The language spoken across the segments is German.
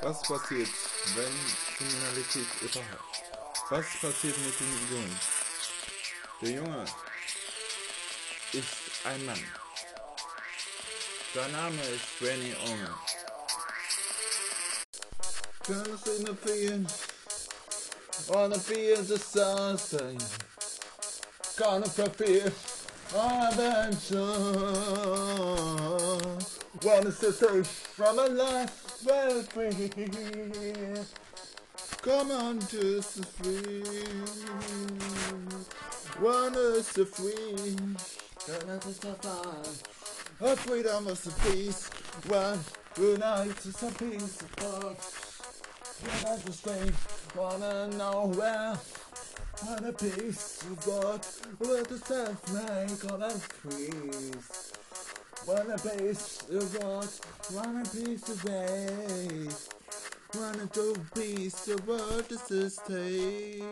Was passiert, wenn Kriminalität überhaupt? Was passiert mit dem Jungen? Der Junge ist ein Mann. Sein Name ist Benny Omer. Turns in the field, on the fields of sunshine. Gonna fulfill adventure. Wanna set from a life well free. Come on to the free. Run us the free. Don't let us suffer. Our freedom is the peace. Run, unite to some peace of thought. Give us the strength. Wanna know where? And a peace of God. Let us self make all us free. Want a piece of God, want a piece of faith. Want a two piece of what to sustain.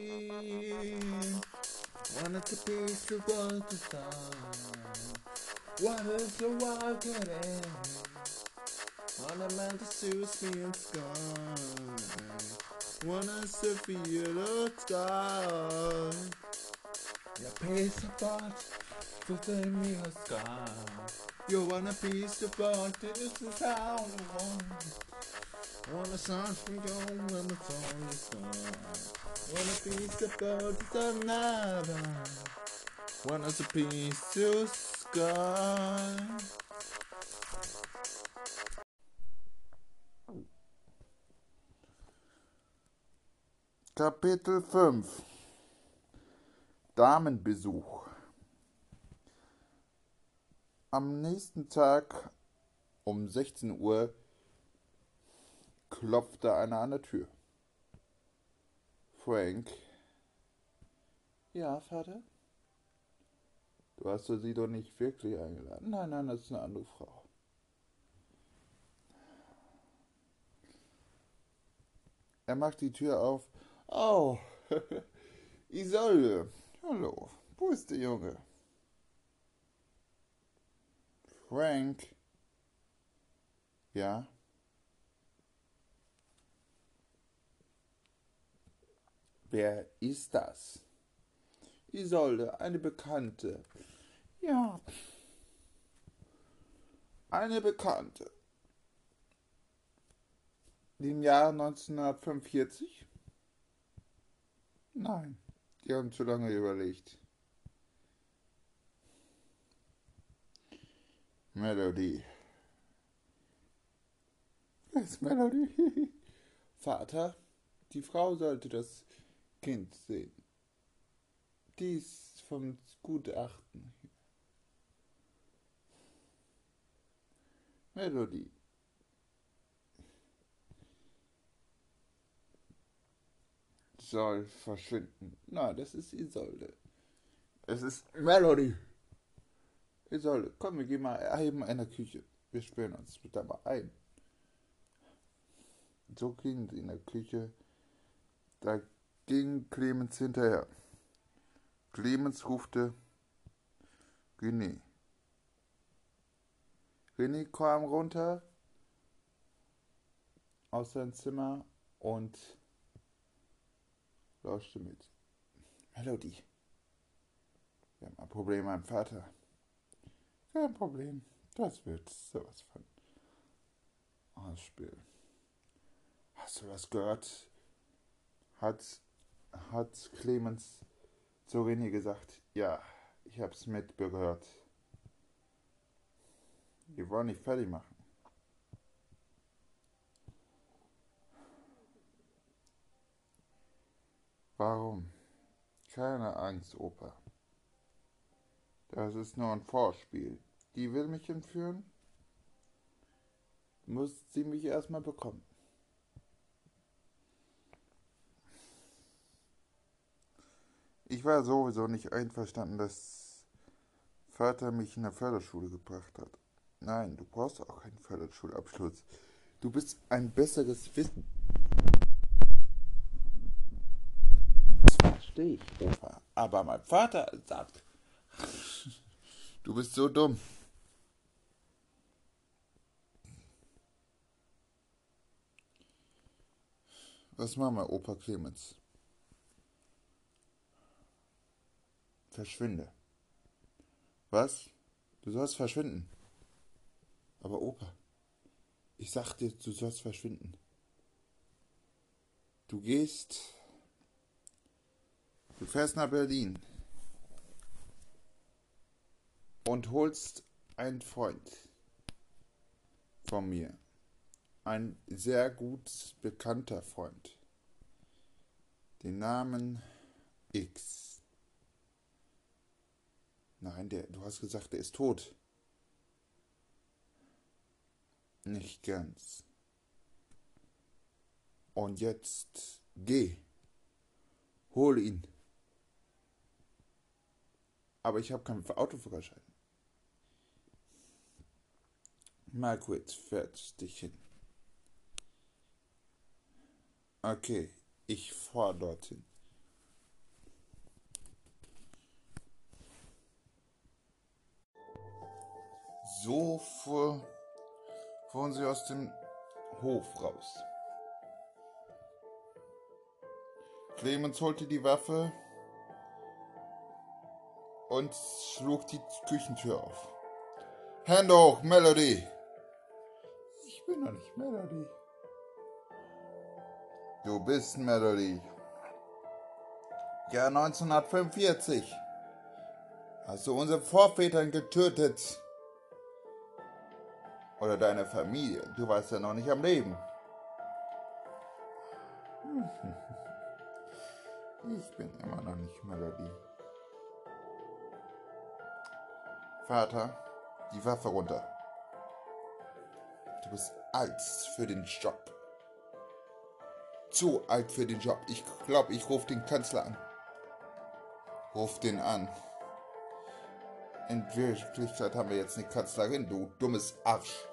Want a piece of what to sign. Want a to walk it in. Want a man to soothe me in sky. Wanna surf the sky. Your piece of art to send me a sky. You want a piece of art, this is how I want. Want a song from you when the song is gone. Want a piece of art, it's another. Want us a piece of sky. Kapitel 5 Damenbesuch Am nächsten Tag um 16 Uhr klopfte einer an der Tür. Frank. Ja, Vater? Du hast sie doch nicht wirklich eingeladen. Nein, nein, das ist eine andere Frau. Er macht die Tür auf. Oh, Isolde. Hallo, wo ist der Junge? Frank. Ja? Wer ist das? Isolde, eine Bekannte. Ja. Eine Bekannte. Im Jahr 1945? Nein, die haben zu lange überlegt. Melody. Wer ist Melody? Vater, die Frau sollte das Kind sehen. Dies vom Gutachten. Melody. soll verschwinden. Nein, das ist Isolde. Es ist Melody. Isolde, komm, wir gehen mal eben in der Küche. Wir sperren uns bitte mal ein. So ging sie in der Küche. Da ging Clemens hinterher. Clemens rufte René. René kam runter aus seinem Zimmer und lauschte mit. Melodie. Wir haben ein Problem mit meinem Vater. Kein Problem. Das wird sowas von ausspielen. Hast du das gehört? Hat, hat Clemens zu René gesagt. Ja, ich hab's mitgehört. Wir wollen nicht fertig machen. Warum? Keine Angst, Opa. Das ist nur ein Vorspiel. Die will mich entführen? Muss sie mich erstmal bekommen. Ich war sowieso nicht einverstanden, dass Vater mich in der Förderschule gebracht hat. Nein, du brauchst auch keinen Förderschulabschluss. Du bist ein besseres Wissen. verstehe ich. Aber mein Vater sagt, du bist so dumm. Was machen wir, Opa Clemens? Verschwinde. Was? Du sollst verschwinden. Aber Opa, ich sag dir, du sollst verschwinden. Du gehst. Du fährst nach Berlin und holst einen Freund von mir. Ein sehr gut bekannter Freund. Den Namen X. Nein, der, du hast gesagt, der ist tot. Nicht ganz. Und jetzt geh. Hol ihn. Aber ich habe keinen Autoführerschein. Margaret fährt dich hin. Okay, ich fahr dorthin. So fuhr, fuhren sie aus dem Hof raus. Clemens holte die Waffe und schlug die Küchentür auf. Hände hoch, Melody! Ich bin noch nicht Melody. Du bist Melody. Ja, 1945 hast du unsere Vorväter getötet. Oder deine Familie. Du warst ja noch nicht am Leben. Ich bin immer noch nicht Melody. Vater, die Waffe runter. Du bist alt für den Job. Zu alt für den Job. Ich glaube, ich rufe den Kanzler an. Ruf den an. In Wirklichkeit haben wir jetzt eine Kanzlerin, du dummes Arsch.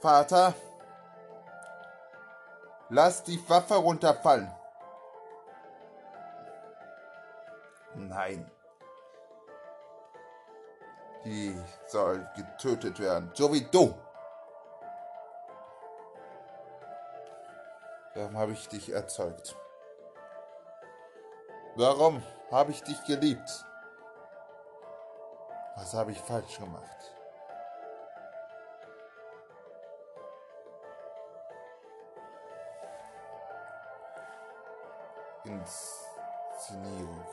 Vater, lass die Waffe runterfallen. Nein. Die soll getötet werden, so wie du. Warum habe ich dich erzeugt? Warum habe ich dich geliebt? Was habe ich falsch gemacht? Inszenierung.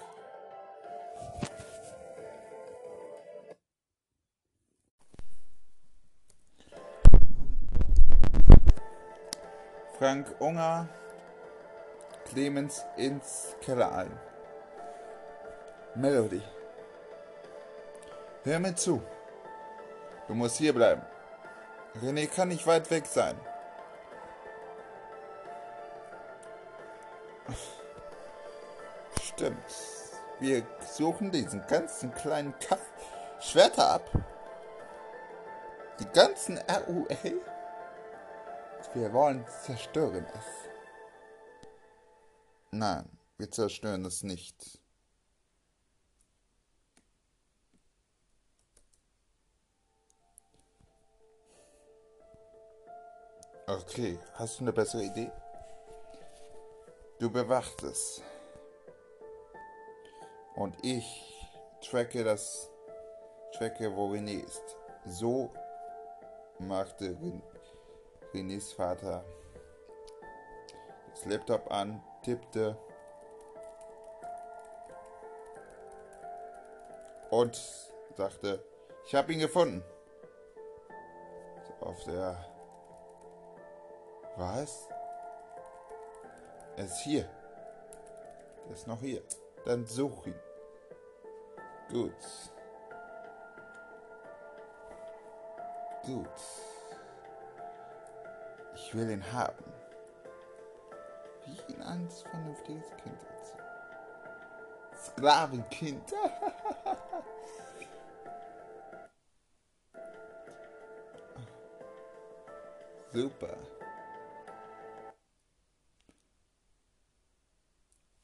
Frank Unger, Clemens ins Keller ein. Melody. Hör mir zu. Du musst hier bleiben. René kann nicht weit weg sein. Stimmt. Wir suchen diesen ganzen kleinen Kaff Schwerter ab. Die ganzen RUA. Wir wollen zerstören es. Nein, wir zerstören es nicht. Okay, hast du eine bessere Idee? Du bewachst es. Und ich tracke das, tracke, wo René ist. So machte Renés Vater das Laptop an, tippte und sagte, ich habe ihn gefunden. Auf der was? Er ist hier. Er ist noch hier. Dann such ihn. Gut. Gut. Ich will ihn haben. Wie ich ihn vernünftiges Kind erzähle. Sklavenkind. Super.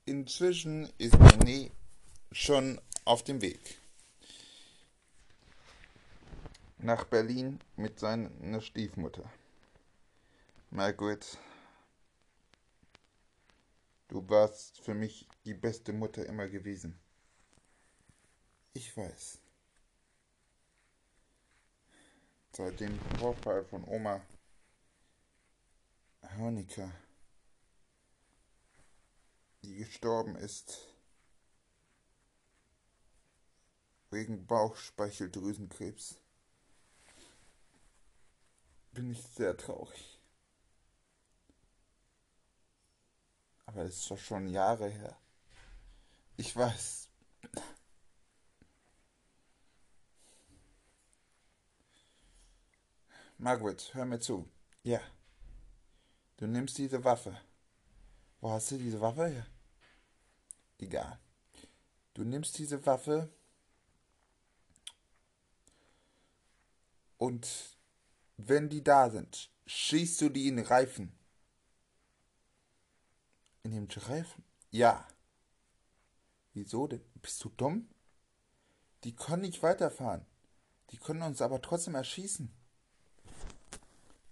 Inzwischen ist René schon auf dem Weg nach Berlin mit seiner Stiefmutter. Margaret Du warst für mich die beste Mutter immer gewesen. Ich weiß. Seit dem Vorfall von Oma Honika, die gestorben ist, wegen Bauchspeicheldrüsenkrebs, bin ich sehr traurig. Aber das ist doch schon Jahre her. Ich weiß. Margaret, hör mir zu. Ja. Du nimmst diese Waffe. Wo hast du diese Waffe her? Egal. Du nimmst diese Waffe und wenn die da sind, schießt du die in den Reifen. In dem Reifen? Ja. Wieso denn? Bist du dumm? Die können nicht weiterfahren. Die können uns aber trotzdem erschießen.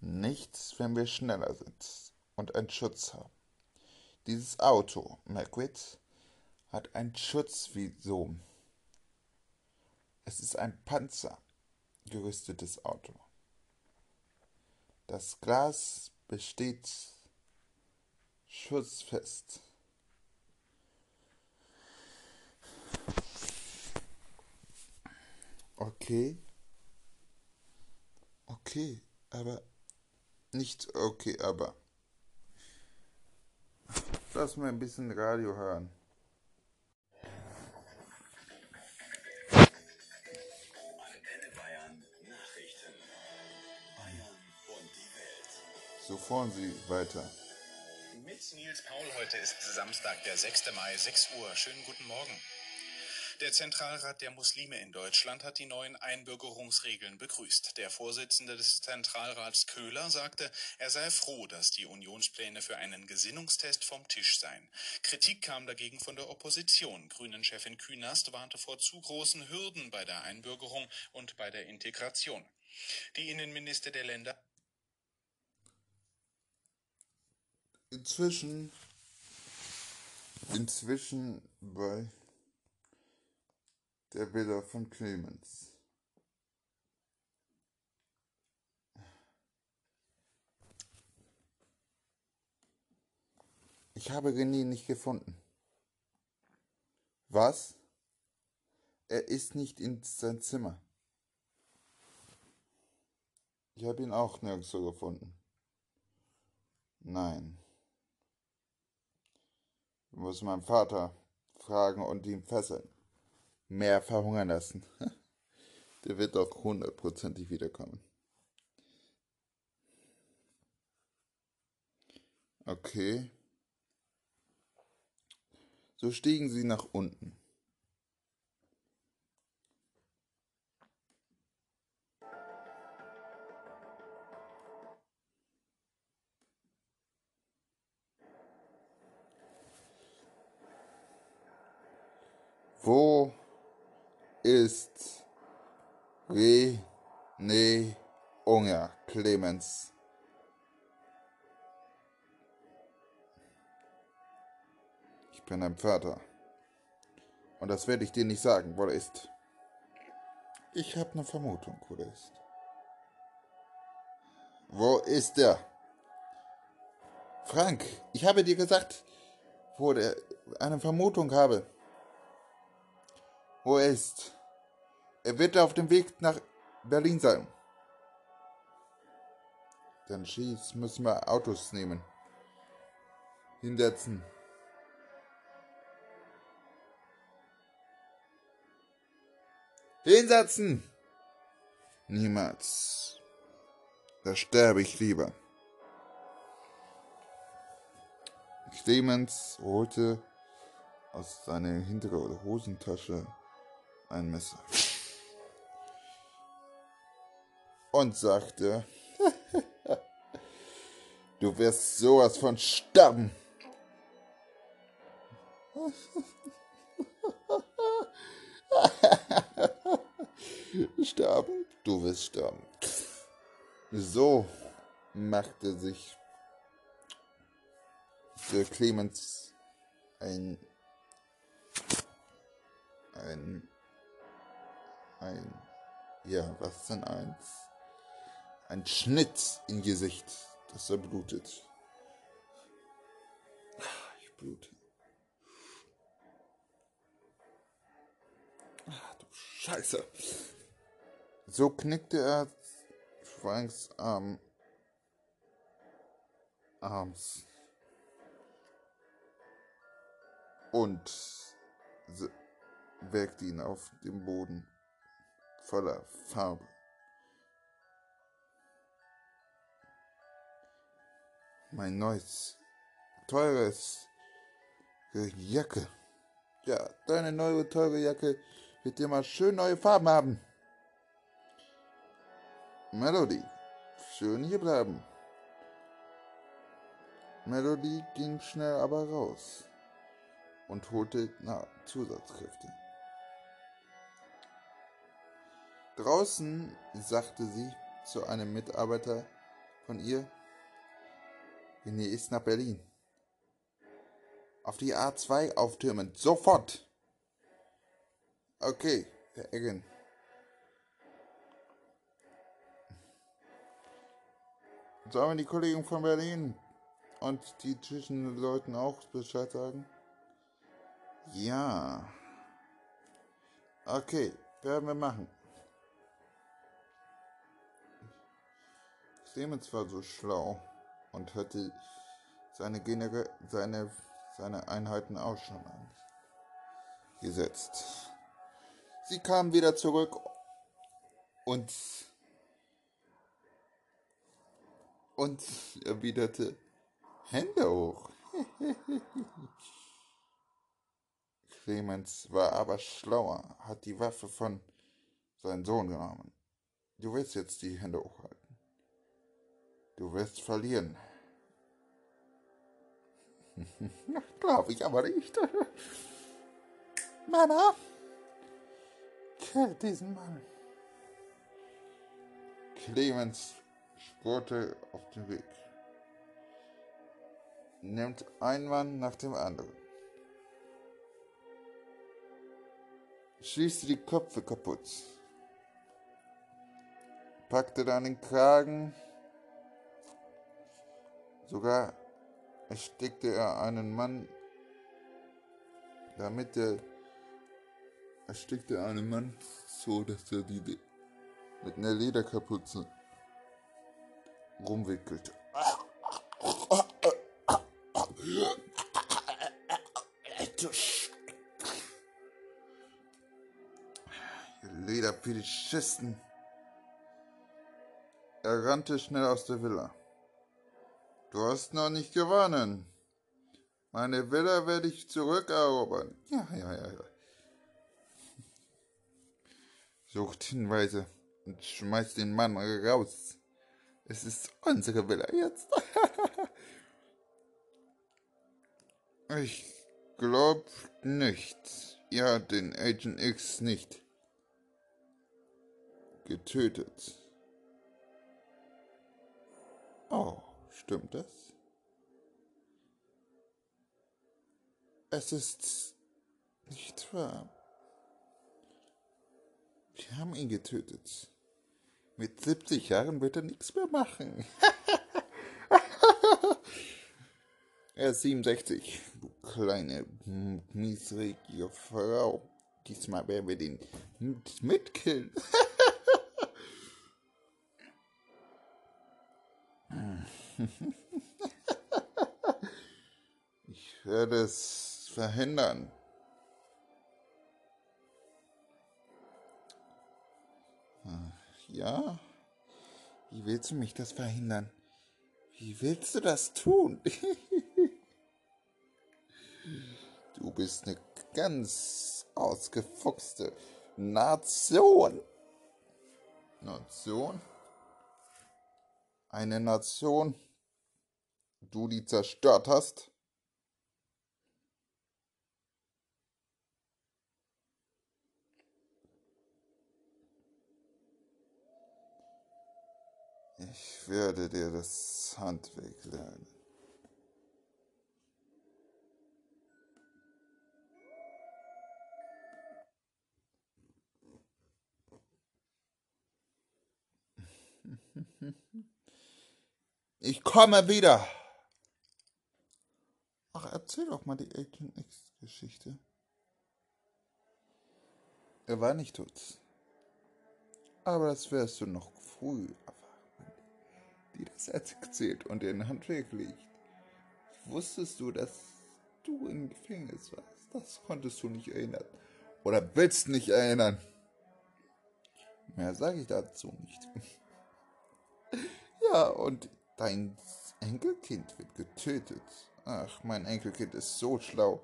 Nichts, wenn wir schneller sind und einen Schutz haben. Dieses Auto, Macquid, hat ein Schutzvisum. Es ist ein panzergerüstetes Auto. Das Glas besteht schutzfest. Okay. Okay, aber nicht okay, aber. Lass mal ein bisschen Radio hören. So fahren Sie weiter. Nils Paul heute ist Samstag, der 6. Mai, 6 Uhr. Schönen guten Morgen. Der Zentralrat der Muslime in Deutschland hat die neuen Einbürgerungsregeln begrüßt. Der Vorsitzende des Zentralrats Köhler sagte, er sei froh, dass die Unionspläne für einen Gesinnungstest vom Tisch seien. Kritik kam dagegen von der Opposition. Grünen-Chefin Künast warnte vor zu großen Hürden bei der Einbürgerung und bei der Integration. Die Innenminister der Länder Inzwischen, inzwischen bei der Villa von Clemens. Ich habe René nicht gefunden. Was? Er ist nicht in sein Zimmer. Ich habe ihn auch nirgendwo gefunden. Nein. Ich muss meinen Vater fragen und ihn fesseln. Mehr verhungern lassen. Der wird doch hundertprozentig wiederkommen. Okay. So stiegen sie nach unten. Wo ist René Unger Clemens? Ich bin dein Vater. Und das werde ich dir nicht sagen, wo er ist. Ich habe eine Vermutung, wo er ist. Wo ist er? Frank, ich habe dir gesagt, wo er eine Vermutung habe. Wo er ist. Er wird auf dem Weg nach Berlin sein. Dann schieß, müssen wir Autos nehmen. Hinsetzen. Hinsetzen! Niemals. Da sterbe ich lieber. Clemens holte aus seiner hinteren Hosentasche ein Messer und sagte, du wirst sowas von sterben. sterben? Du wirst sterben. So machte sich der Clemens ein, ein, ein, ja, was ist denn eins? Ein Schnitt im Gesicht, das er blutet. Ich blute. Ach, du Scheiße. So knickte er Franks Arm abends. Und wägte ihn auf dem Boden voller Farbe. Mein neues, teures Jacke. Ja, deine neue, teure Jacke wird dir mal schön neue Farben haben. Melody, schön hier bleiben. Melody ging schnell aber raus und holte na, Zusatzkräfte. Draußen sagte sie zu einem Mitarbeiter von ihr, René ist nach Berlin. Auf die A2 auftürmen, sofort! Okay, Herr Eggen. Sollen wir die Kollegen von Berlin und die Zwischenleuten auch Bescheid sagen? Ja. Okay, werden wir machen. Clemens war so schlau und hatte seine, Genera seine, seine Einheiten auch schon angesetzt. Sie kamen wieder zurück und und erwiderte Hände hoch. Clemens war aber schlauer, hat die Waffe von seinem Sohn genommen. Du willst jetzt die Hände hochhalten. Du wirst verlieren. Glaube ich aber nicht. Mama, kill diesen Mann. Clemens spurte auf den Weg. Nimmt ein Mann nach dem anderen. Schießte die Köpfe kaputt. Packte dann den Kragen. Sogar erstickte er einen Mann, damit er erstickte einen Mann so, dass er die mit einer Lederkapuze rumwickelt. Lederfetischisten. Er rannte schnell aus der Villa. Du hast noch nicht gewonnen. Meine Villa werde ich zurückerobern. Ja, ja, ja, ja. Sucht Hinweise und schmeißt den Mann raus. Es ist unsere Villa jetzt. ich glaub nicht. Ihr habt den Agent X nicht getötet. Oh, stimmt das? Es ist nicht wahr. Wir haben ihn getötet. Mit 70 Jahren wird er nichts mehr machen. er ist 67, du kleine, miesrige Frau. Diesmal werden wir den mitkillen. ich werde es verhindern. Ja? Wie willst du mich das verhindern? Wie willst du das tun? du bist eine ganz ausgefuchste Nation. Nation? Eine Nation, du die zerstört hast? Ich werde dir das Handwerk lernen. Ich komme wieder. Ach, erzähl doch mal die Agent X-Geschichte. Er war nicht tot. Aber das wirst du noch früh erfahren, die das erzählt und in Handwerk liegt. Wusstest du, dass du im Gefängnis warst? Das konntest du nicht erinnern. Oder willst nicht erinnern? Mehr sage ich dazu nicht. ja, und dein Enkelkind wird getötet. Ach, mein Enkelkind ist so schlau,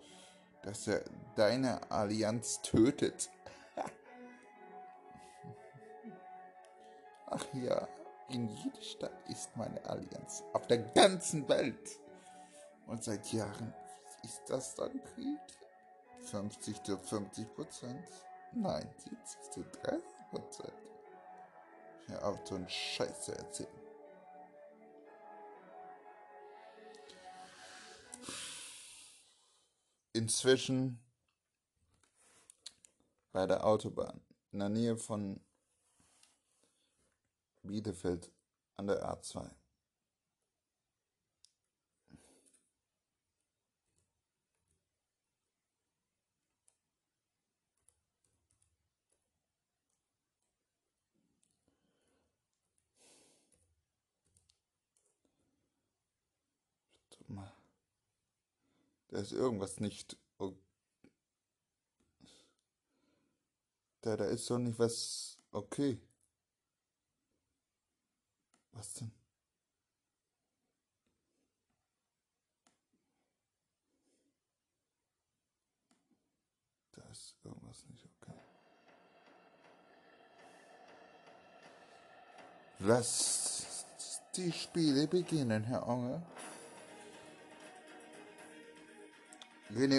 dass er deine Allianz tötet. Ach ja, in jeder Stadt ist meine Allianz. Auf der ganzen Welt. Und seit Jahren ist das dann Krieg. 50 zu 50 Prozent. Nein, 70 zu 30 Prozent. Hör auf, so einen Scheiß zu erzählen. Inzwischen bei der Autobahn in der Nähe von Bielefeld an der A2. Da ist irgendwas nicht. Da, da ist doch nicht was okay. Was denn? Da ist irgendwas nicht okay. Lasst die Spiele beginnen, Herr Onger.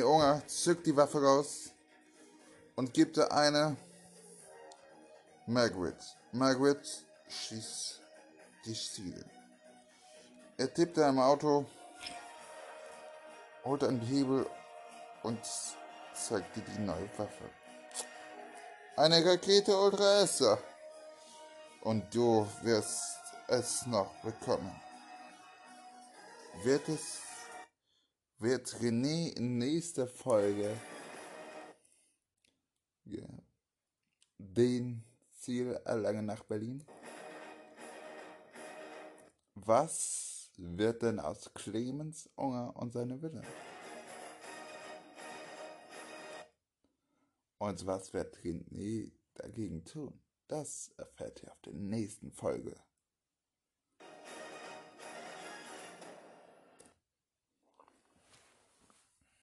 Unger zückt die Waffe raus und gibt ihr eine Margaret. Margaret schießt die Ziele. Er tippt im Auto, holt einen Hebel und zeigt dir die neue Waffe. Eine Rakete Ultra Esser. Und du wirst es noch bekommen. Wird es wird René in nächster Folge den Ziel erlangen nach Berlin? Was wird denn aus Clemens Unger und seine Villa? Und was wird René dagegen tun? Das erfährt ihr auf der nächsten Folge.